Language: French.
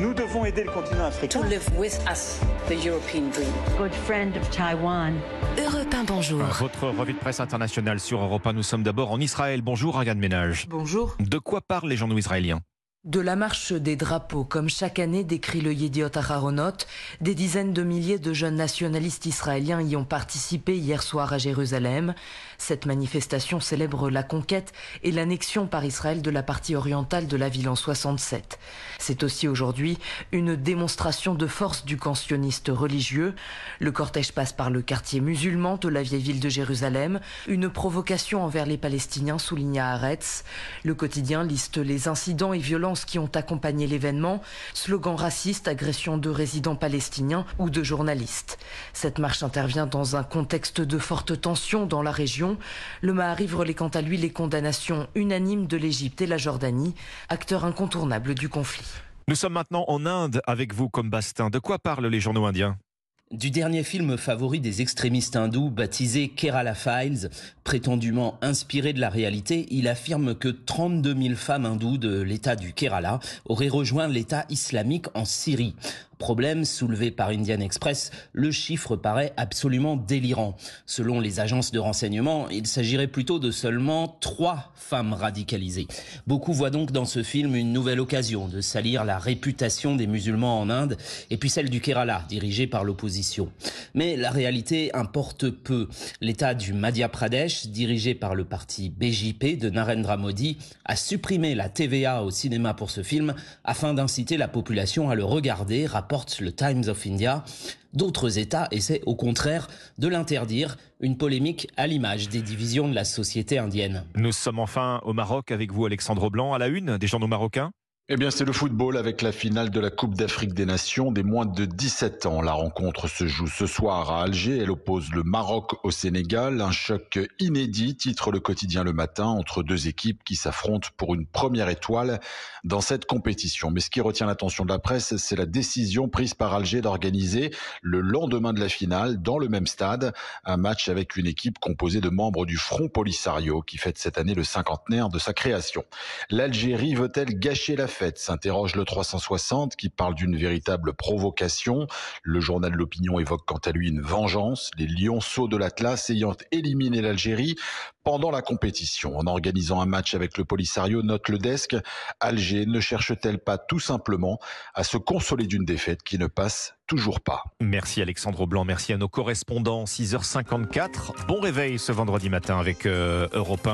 Nous devons aider le continent africain. to live with us the European dream. good friend of Taiwan. Europe 1, bonjour. Votre revue de presse internationale sur Europe 1. Nous sommes d'abord en Israël. Bonjour, Ariane Ménage. Bonjour. De quoi parlent les journaux israéliens? De la marche des drapeaux, comme chaque année décrit le Yediot Aharonot, des dizaines de milliers de jeunes nationalistes israéliens y ont participé hier soir à Jérusalem. Cette manifestation célèbre la conquête et l'annexion par Israël de la partie orientale de la ville en 67. C'est aussi aujourd'hui une démonstration de force du camp religieux. Le cortège passe par le quartier musulman de la vieille ville de Jérusalem, une provocation envers les Palestiniens, souligna Haaretz. Le quotidien liste les incidents et violences qui ont accompagné l'événement, slogans racistes, agressions de résidents palestiniens ou de journalistes. Cette marche intervient dans un contexte de forte tension dans la région. Le Mahariv relaie quant à lui les condamnations unanimes de l'Égypte et la Jordanie, acteurs incontournables du conflit. Nous sommes maintenant en Inde avec vous comme Bastin. De quoi parlent les journaux indiens? Du dernier film favori des extrémistes hindous baptisé Kerala Files, prétendument inspiré de la réalité, il affirme que 32 000 femmes hindoues de l'État du Kerala auraient rejoint l'État islamique en Syrie. Problème soulevé par Indian Express, le chiffre paraît absolument délirant. Selon les agences de renseignement, il s'agirait plutôt de seulement trois femmes radicalisées. Beaucoup voient donc dans ce film une nouvelle occasion de salir la réputation des musulmans en Inde et puis celle du Kerala, dirigé par l'opposition. Mais la réalité importe peu. L'État du Madhya Pradesh, dirigé par le parti BJP de Narendra Modi, a supprimé la TVA au cinéma pour ce film afin d'inciter la population à le regarder, le Times of India. D'autres États essaient au contraire de l'interdire, une polémique à l'image des divisions de la société indienne. Nous sommes enfin au Maroc avec vous, Alexandre Blanc, à la une des journaux marocains. Eh bien, c'est le football avec la finale de la Coupe d'Afrique des Nations des moins de 17 ans. La rencontre se joue ce soir à Alger. Elle oppose le Maroc au Sénégal. Un choc inédit, titre le quotidien le matin, entre deux équipes qui s'affrontent pour une première étoile dans cette compétition. Mais ce qui retient l'attention de la presse, c'est la décision prise par Alger d'organiser le lendemain de la finale, dans le même stade, un match avec une équipe composée de membres du Front Polisario qui fête cette année le cinquantenaire de sa création. L'Algérie veut-elle gâcher la s'interroge le 360 qui parle d'une véritable provocation. Le journal l'opinion évoque quant à lui une vengeance, les lionceaux de l'Atlas ayant éliminé l'Algérie pendant la compétition. En organisant un match avec le Polisario, note le desk, Alger ne cherche-t-elle pas tout simplement à se consoler d'une défaite qui ne passe toujours pas? Merci Alexandre Blanc, merci à nos correspondants. 6h54, bon réveil ce vendredi matin avec euh, Europe 1.